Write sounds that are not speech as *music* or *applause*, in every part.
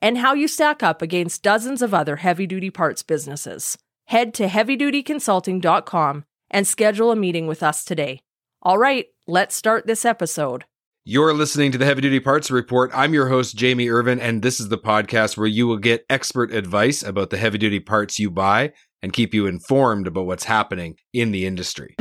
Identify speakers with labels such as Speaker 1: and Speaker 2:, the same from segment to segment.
Speaker 1: and how you stack up against dozens of other heavy duty parts businesses. Head to heavydutyconsulting.com and schedule a meeting with us today. All right, let's start this episode.
Speaker 2: You're listening to the Heavy Duty Parts Report. I'm your host, Jamie Irvin, and this is the podcast where you will get expert advice about the heavy duty parts you buy and keep you informed about what's happening in the industry.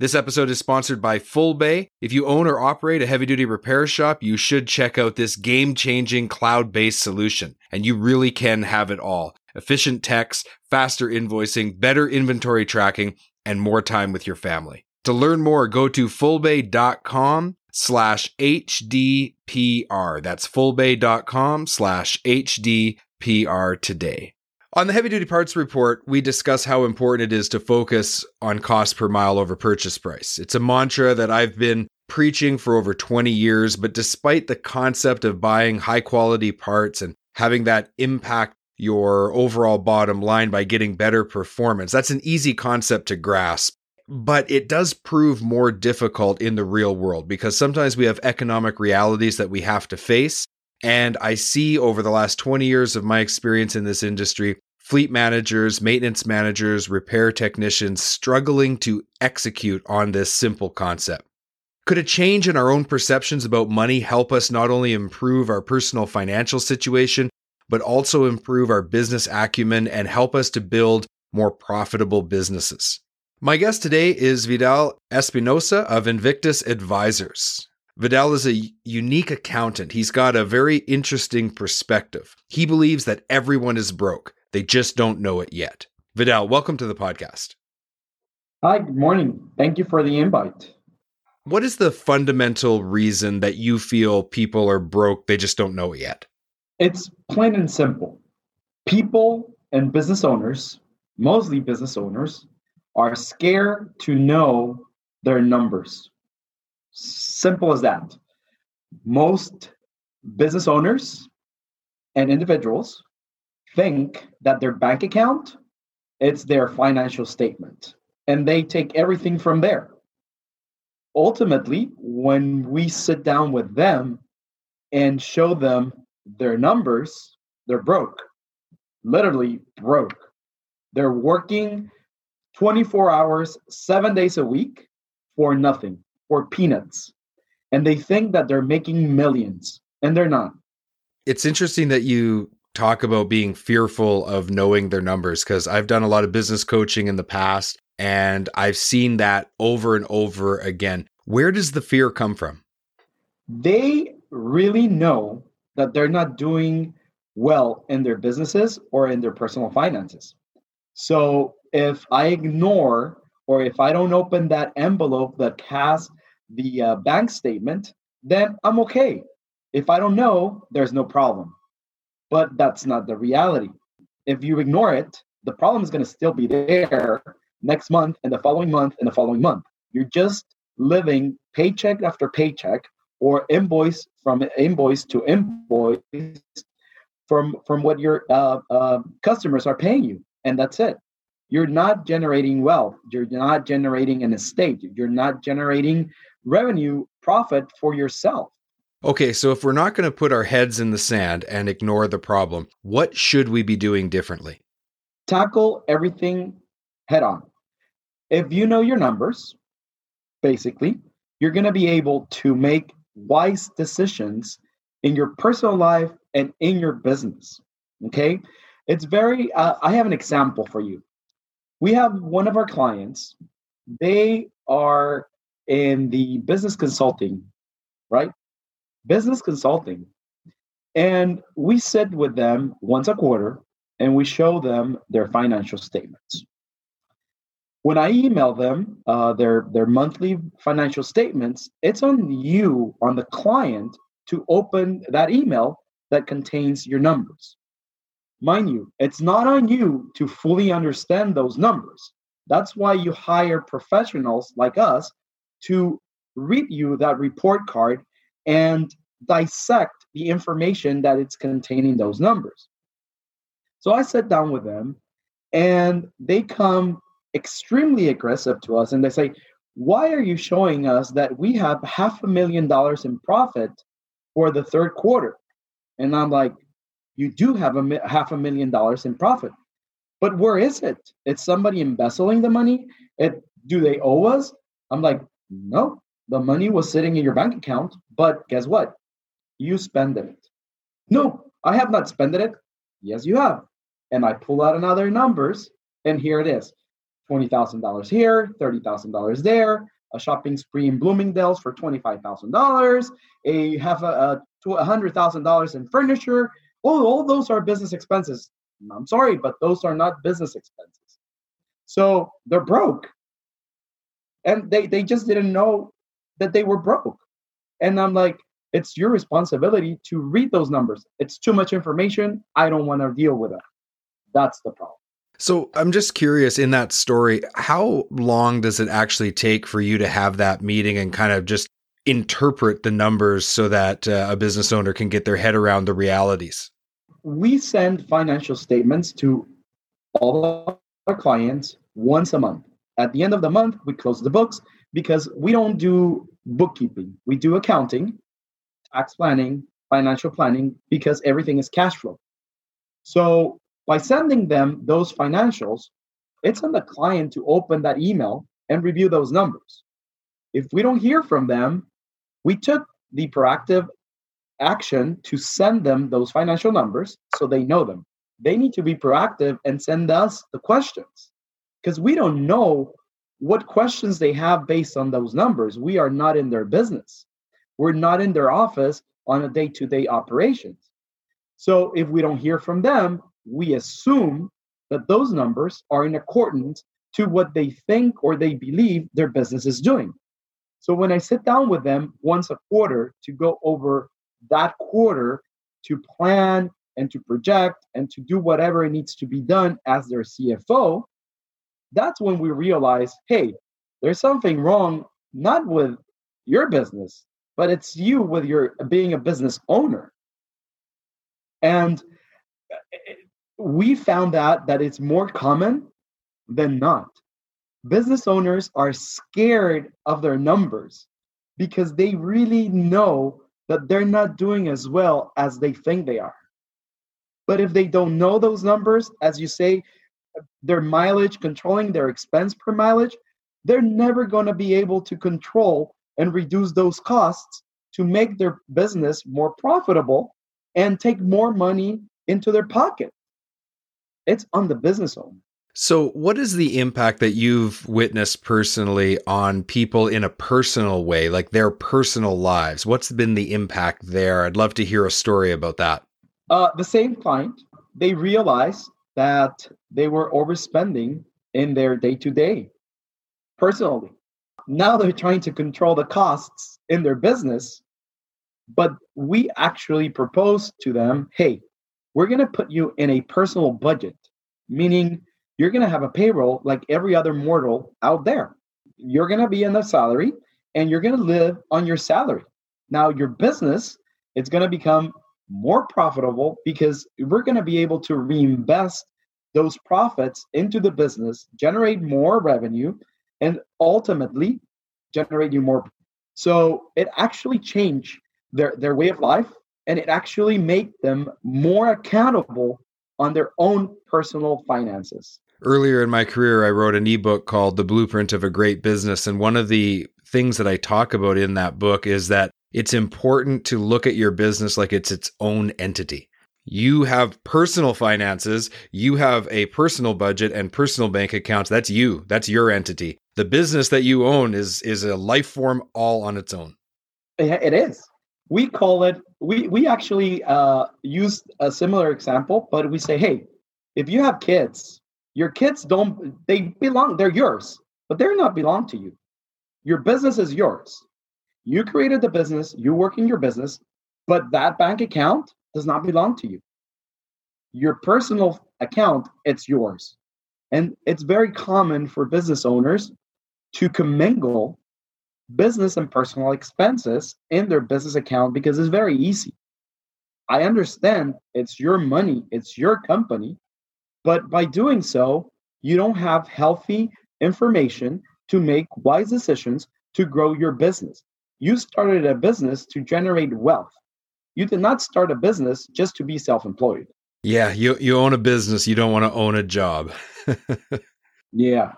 Speaker 2: This episode is sponsored by Fullbay. If you own or operate a heavy duty repair shop, you should check out this game changing cloud based solution. And you really can have it all efficient techs, faster invoicing, better inventory tracking, and more time with your family. To learn more, go to fullbay.com slash HDPR. That's fullbay.com slash HDPR today. On the heavy duty parts report, we discuss how important it is to focus on cost per mile over purchase price. It's a mantra that I've been preaching for over 20 years, but despite the concept of buying high quality parts and having that impact your overall bottom line by getting better performance, that's an easy concept to grasp. But it does prove more difficult in the real world because sometimes we have economic realities that we have to face and I see over the last 20 years of my experience in this industry, fleet managers, maintenance managers, repair technicians struggling to execute on this simple concept. Could a change in our own perceptions about money help us not only improve our personal financial situation, but also improve our business acumen and help us to build more profitable businesses? My guest today is Vidal Espinosa of Invictus Advisors. Vidal is a unique accountant. He's got a very interesting perspective. He believes that everyone is broke, they just don't know it yet. Vidal, welcome to the podcast.
Speaker 3: Hi, good morning. Thank you for the invite.
Speaker 2: What is the fundamental reason that you feel people are broke, they just don't know it yet?
Speaker 3: It's plain and simple. People and business owners, mostly business owners, are scared to know their numbers. Simple as that. Most business owners and individuals think that their bank account it's their financial statement and they take everything from there. Ultimately, when we sit down with them and show them their numbers, they're broke. Literally broke. They're working 24 hours, 7 days a week for nothing or peanuts. And they think that they're making millions, and they're not.
Speaker 2: It's interesting that you talk about being fearful of knowing their numbers because I've done a lot of business coaching in the past and I've seen that over and over again. Where does the fear come from?
Speaker 3: They really know that they're not doing well in their businesses or in their personal finances. So if I ignore or if I don't open that envelope that has the uh, bank statement, then I'm okay. If I don't know, there's no problem. But that's not the reality. If you ignore it, the problem is going to still be there next month and the following month and the following month. You're just living paycheck after paycheck or invoice from invoice to invoice from from what your uh, uh, customers are paying you, and that's it. You're not generating wealth. You're not generating an estate. You're not generating revenue profit for yourself.
Speaker 2: Okay, so if we're not going to put our heads in the sand and ignore the problem, what should we be doing differently?
Speaker 3: Tackle everything head on. If you know your numbers, basically, you're going to be able to make wise decisions in your personal life and in your business. Okay? It's very, uh, I have an example for you. We have one of our clients, they are in the business consulting, right? Business consulting, And we sit with them once a quarter and we show them their financial statements. When I email them uh, their, their monthly financial statements, it's on you, on the client, to open that email that contains your numbers. Mind you, it's not on you to fully understand those numbers. That's why you hire professionals like us to read you that report card and dissect the information that it's containing those numbers. So I sit down with them and they come extremely aggressive to us and they say, Why are you showing us that we have half a million dollars in profit for the third quarter? And I'm like, You do have a half a million dollars in profit. But where is it? Is somebody embezzling the money? It, do they owe us? I'm like, No, the money was sitting in your bank account, but guess what? You spent it. No, I have not spent it. Yes, you have. And I pull out another numbers, and here it is $20,000 here, $30,000 there, a shopping spree in Bloomingdale's for $25,000, a half a, a $100,000 in furniture. Oh, all those are business expenses. I'm sorry, but those are not business expenses. So they're broke. And they, they just didn't know that they were broke. And I'm like, it's your responsibility to read those numbers. It's too much information. I don't want to deal with it. That's the problem.
Speaker 2: So I'm just curious in that story, how long does it actually take for you to have that meeting and kind of just interpret the numbers so that uh, a business owner can get their head around the realities?
Speaker 3: We send financial statements to all of our clients once a month. At the end of the month, we close the books because we don't do bookkeeping. We do accounting, tax planning, financial planning because everything is cash flow. So by sending them those financials, it's on the client to open that email and review those numbers. If we don't hear from them, we took the proactive action to send them those financial numbers so they know them. They need to be proactive and send us the questions because we don't know what questions they have based on those numbers. We are not in their business. We're not in their office on a day to day operations. So if we don't hear from them, we assume that those numbers are in accordance to what they think or they believe their business is doing. So when I sit down with them once a quarter to go over that quarter to plan and to project and to do whatever needs to be done as their CFO, that's when we realize hey, there's something wrong, not with your business, but it's you with your being a business owner. And uh, we found out that it's more common than not. Business owners are scared of their numbers because they really know that they're not doing as well as they think they are. But if they don't know those numbers, as you say, their mileage, controlling their expense per mileage, they're never going to be able to control and reduce those costs to make their business more profitable and take more money into their pocket it's on the business owner.
Speaker 2: So, what is the impact that you've witnessed personally on people in a personal way, like their personal lives? What's been the impact there? I'd love to hear a story about that.
Speaker 3: Uh, the same client, they realized that they were overspending in their day to day personally. Now they're trying to control the costs in their business, but we actually proposed to them hey, we're going to put you in a personal budget, meaning you're going to have a payroll like every other mortal out there. You're going to be in a salary and you're going to live on your salary. Now, your business, it's going to become more profitable because we're going to be able to reinvest those profits into the business, generate more revenue, and ultimately generate you more. So it actually changed their, their way of life and it actually make them more accountable on their own personal finances.
Speaker 2: Earlier in my career, I wrote an ebook called The Blueprint of a Great Business. And one of the things that I talk about in that book is that it's important to look at your business like it's its own entity. You have personal finances, you have a personal budget and personal bank accounts. That's you. That's your entity. The business that you own is is a life form all on its own.
Speaker 3: It is we call it we we actually uh, use a similar example but we say hey if you have kids your kids don't they belong they're yours but they're not belong to you your business is yours you created the business you work in your business but that bank account does not belong to you your personal account it's yours and it's very common for business owners to commingle business and personal expenses in their business account because it's very easy. I understand it's your money, it's your company, but by doing so, you don't have healthy information to make wise decisions to grow your business. You started a business to generate wealth. You did not start a business just to be self employed.
Speaker 2: Yeah, you, you own a business, you don't want to own a job. *laughs*
Speaker 3: yeah.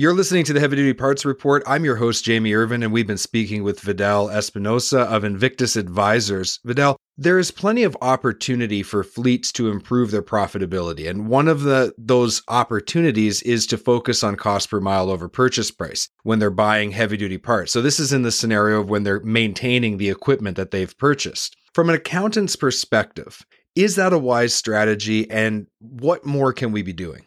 Speaker 2: You're listening to the Heavy Duty Parts Report. I'm your host, Jamie Irvin, and we've been speaking with Vidal Espinosa of Invictus Advisors. Vidal, there is plenty of opportunity for fleets to improve their profitability. And one of the those opportunities is to focus on cost per mile over purchase price when they're buying heavy duty parts. So this is in the scenario of when they're maintaining the equipment that they've purchased. From an accountant's perspective, is that a wise strategy and what more can we be doing?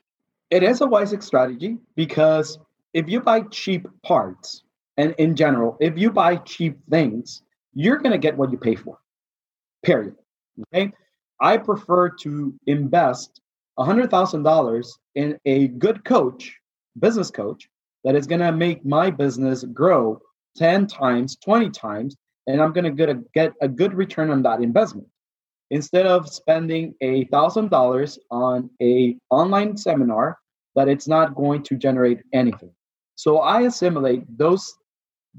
Speaker 3: It is a wise strategy because if you buy cheap parts, and in general, if you buy cheap things, you're going to get what you pay for. Period. Okay. I prefer to invest $100,000 in a good coach, business coach, that is going to make my business grow 10 times, 20 times, and I'm going to get a, good return on that investment. Instead of spending a $1,000 on a online seminar that it's not going to generate anything. So I assimilate those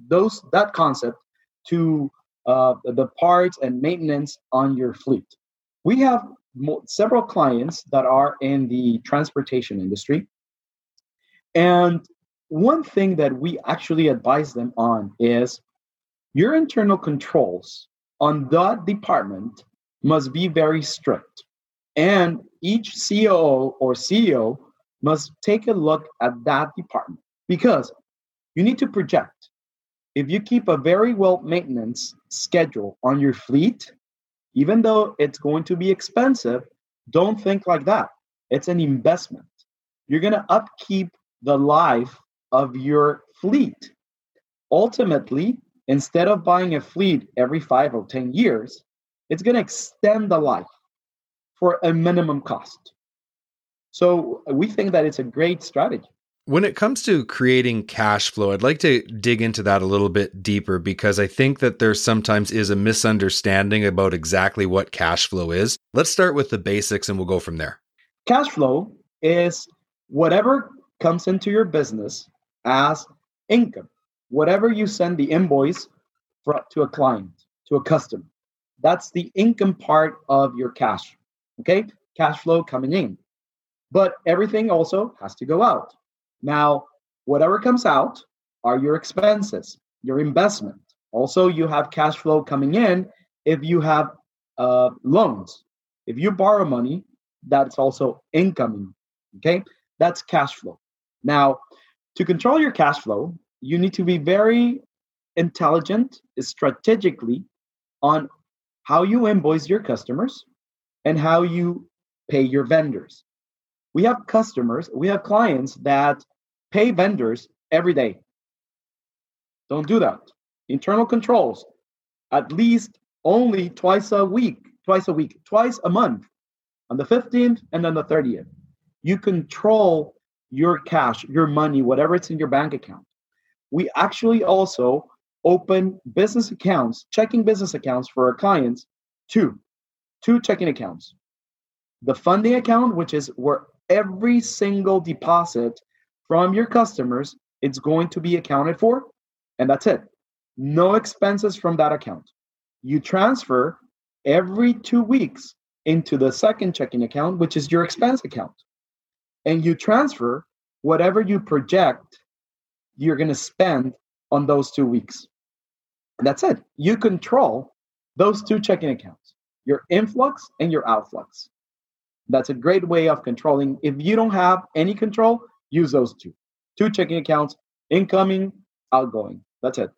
Speaker 3: those that concept to uh, the parts and maintenance on your fleet. We have mo- several clients that are in the transportation industry, and one thing that we actually advise them on is your internal controls on that department must be very strict. And each COO or CEO must take a look at that department because you need to project. If you keep a very well maintenance schedule on your fleet, even though it's going to be expensive, don't think like that. It's an investment. You're going to upkeep the life of your fleet. Ultimately, instead of buying a fleet every five or 10 years, it's going to extend the life for a minimum cost. So we think that it's a great strategy.
Speaker 2: When it comes to creating cash flow, I'd like to dig into that a little bit deeper because I think that there sometimes is a misunderstanding about exactly what cash flow is. Let's start with the basics and we'll go from there.
Speaker 3: Cash flow is whatever comes into your business as income, whatever you send the invoice for, to a client, to a customer. That's the income part of your cash. Okay? Cash flow coming in. But everything also has to go out. Now, whatever comes out are your expenses, your investment. Also, you have cash flow coming in if you have uh, loans. If you borrow money, that's also incoming. Okay, that's cash flow. Now, to control your cash flow, you need to be very intelligent strategically on how you invoice your customers and how you pay your vendors we have customers, we have clients that pay vendors every day. Don't do that. Internal controls, at least only twice a week, twice a week, twice a month, on the 15th and then the 30th. You control your cash, your money, whatever it's in your bank account. We actually also open business accounts, checking business accounts for our clients, two, two checking accounts. The funding account, which is where every single deposit from your customers it's going to be accounted for and that's it. No expenses from that account. You transfer every two weeks into the second checking account which is your expense account. And you transfer whatever you project you're going to spend on those two weeks. And that's it. You control those two checking accounts your influx and your outflux that's a great way of controlling. If you don't have any control, use those two. Two checking accounts, incoming, outgoing. That's it.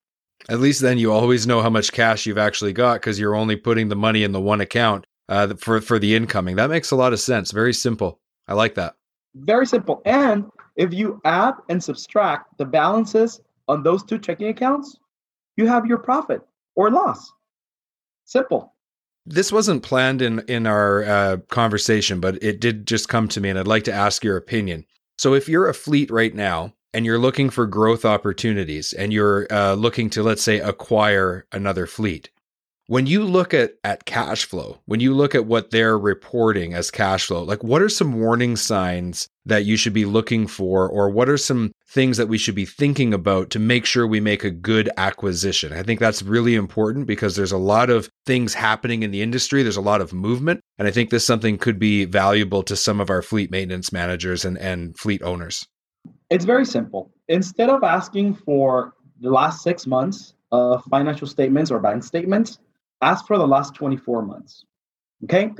Speaker 2: At least then you always know how much cash you've actually got because you're only putting the money in the one account uh, for for the incoming. That makes a lot of sense. Very simple. I like that.
Speaker 3: Very simple. And if you add and subtract the balances on those two checking accounts, you have your profit or loss. Simple.
Speaker 2: This wasn't planned in in our uh, conversation, but it did just come to me, and I'd like to ask your opinion. So, if you're a fleet right now and you're looking for growth opportunities, and you're uh, looking to, let's say, acquire another fleet, when you look at at cash flow when you look at what they're reporting as cash flow like what are some warning signs that you should be looking for or what are some things that we should be thinking about to make sure we make a good acquisition. I think that's really important because there's a lot of things happening in the industry. There's a lot of movement. And i think this something could be valuable to some of our fleet maintenance managers and, and fleet owners.
Speaker 3: It's very simple. Instead of asking for the last six months of financial statements or bank statements ask for the last 24 months. Okay?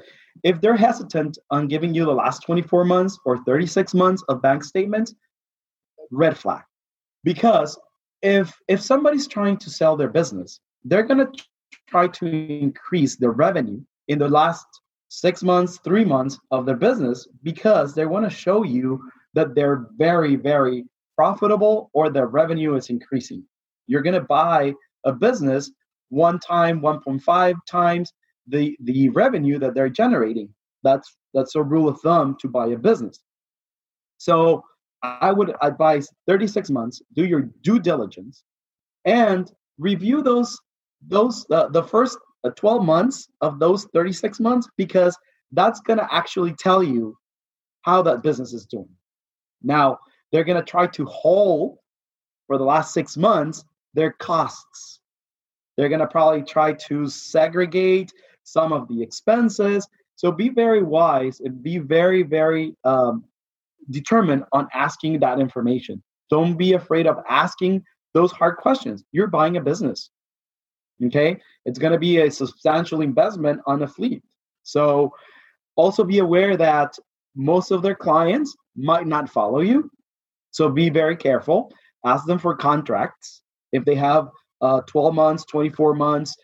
Speaker 3: If they're hesitant on giving you the last 24 months or 36 months of bank statements, red flag. Because if if somebody's trying to sell their business, they're going to try to increase their revenue in the last 6 months, 3 months of their business because they want to show you that they're very very profitable or their revenue is increasing. You're going to buy a business one time, 1.5 times the the revenue that they're generating. That's that's a rule of thumb to buy a business. So I would advise 36 months. Do your due diligence and review those those uh, the first uh, 12 months of those 36 months because that's going to actually tell you how that business is doing. Now, they're going to try to hold for the last 6 months their costs they're going to probably try to segregate some of the expenses. So be very wise and be very, very um, determined on asking that information. Don't be afraid of asking those hard questions. You're buying a business. Okay. It's going to be a substantial investment on a fleet. So also be aware that most of their clients might not follow you. So be very careful. Ask them for contracts. If they have uh, 12 months, 24 months.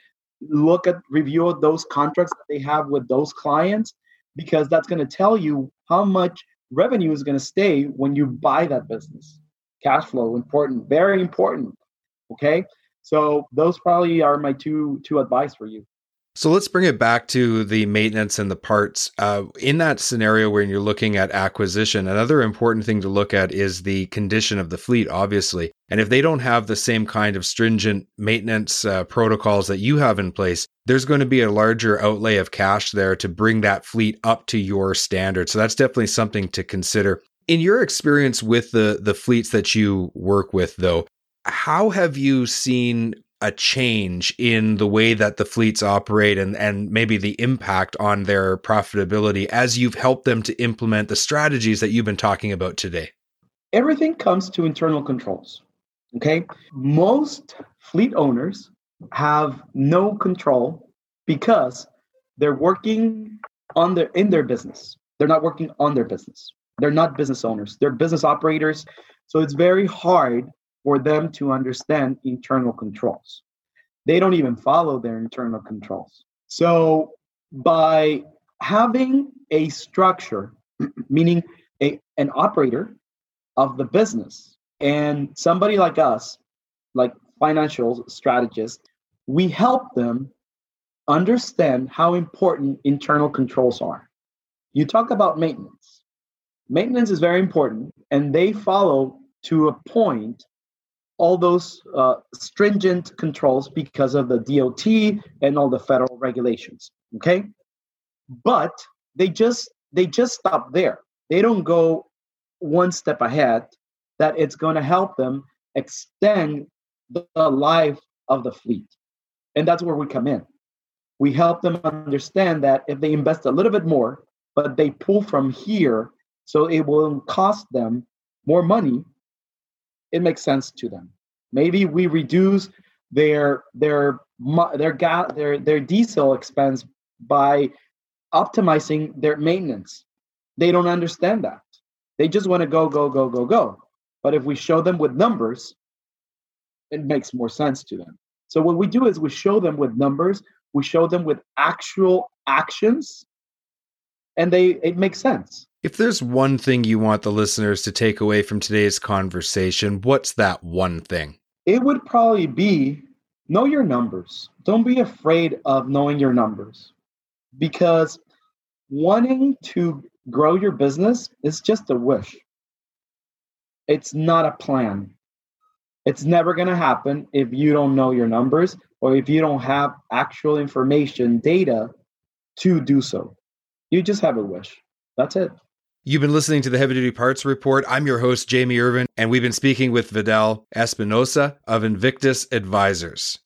Speaker 3: Look at review those contracts that they have with those clients because that's going to tell you how much revenue is going to stay when you buy that business. Cash flow important, very important. Okay, so those probably are my two two advice for you.
Speaker 2: So let's bring it back to the maintenance and the parts. Uh, in that scenario when you're looking at acquisition, another important thing to look at is the condition of the fleet, obviously. And if they don't have the same kind of stringent maintenance uh, protocols that you have in place, there's going to be a larger outlay of cash there to bring that fleet up to your standard. So that's definitely something to consider. In your experience with the the fleets that you work with, though, how have you seen a change in the way that the fleets operate and, and maybe the impact on their profitability as you've helped them to implement the strategies that you've been talking about today?
Speaker 3: Everything comes to internal controls. Okay. Most fleet owners have no control because they're working on their in their business. They're not working on their business. They're not business owners. They're business operators. So it's very hard for them to understand internal controls. They don't even follow their internal controls. So by having a structure, *clears throat* meaning a, an operator of the business, and somebody like us, like financial strategists, we help them understand how important internal controls are. You talk about maintenance. Maintenance is very important, and they follow to a point all those uh, stringent controls because of the DOT and all the federal regulations. Okay, but they just they just stop there. They don't go one step ahead. That it's going to help them extend the life of the fleet, and that's where we come in. We help them understand that if they invest a little bit more, but they pull from here, so it will cost them more money it makes sense to them. Maybe we reduce their their their gas their their diesel expense by optimizing their maintenance. They don't understand that. They just want to go go go go go. But if we show them with numbers, it makes more sense to them. So what we do is we show them with numbers, we show them with actual actions, and they it makes sense.
Speaker 2: If there's one thing you want the listeners to take away from today's conversation, what's that one thing?
Speaker 3: It would probably be know your numbers. Don't be afraid of knowing your numbers because wanting to grow your business is just a wish. It's not a plan. It's never going to happen if you don't know your numbers or if you don't have actual information, data to do so. You just have a wish. That's it.
Speaker 2: You've been listening to the Heavy Duty Parts Report. I'm your host, Jamie Irvin, and we've been speaking with Vidal Espinosa of Invictus Advisors.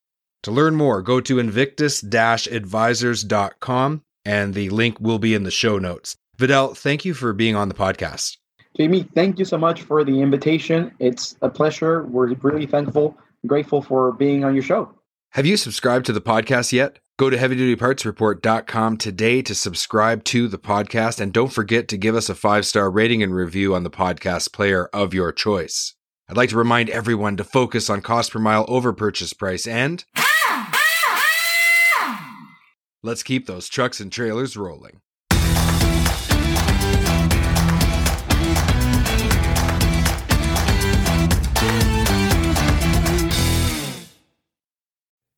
Speaker 2: To learn more, go to invictus advisors.com, and the link will be in the show notes. Vidal, thank you for being on the podcast.
Speaker 3: Jamie, thank you so much for the invitation. It's a pleasure. We're really thankful and grateful for being on your show.
Speaker 2: Have you subscribed to the podcast yet? Go to heavydutypartsreport.com today to subscribe to the podcast. And don't forget to give us a five star rating and review on the podcast player of your choice. I'd like to remind everyone to focus on cost per mile over purchase price and ah! Ah! Ah! let's keep those trucks and trailers rolling.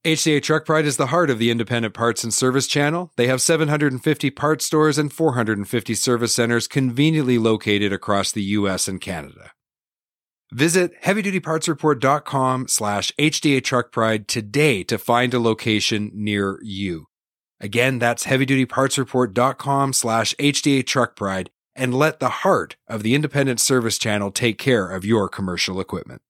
Speaker 2: HDA Truck Pride is the heart of the independent parts and service channel. They have 750 parts stores and 450 service centers conveniently located across the US and Canada. Visit heavydutypartsreport.com slash HDA Truck Pride today to find a location near you. Again, that's heavydutypartsreport.com slash HDA Truck Pride and let the heart of the independent service channel take care of your commercial equipment.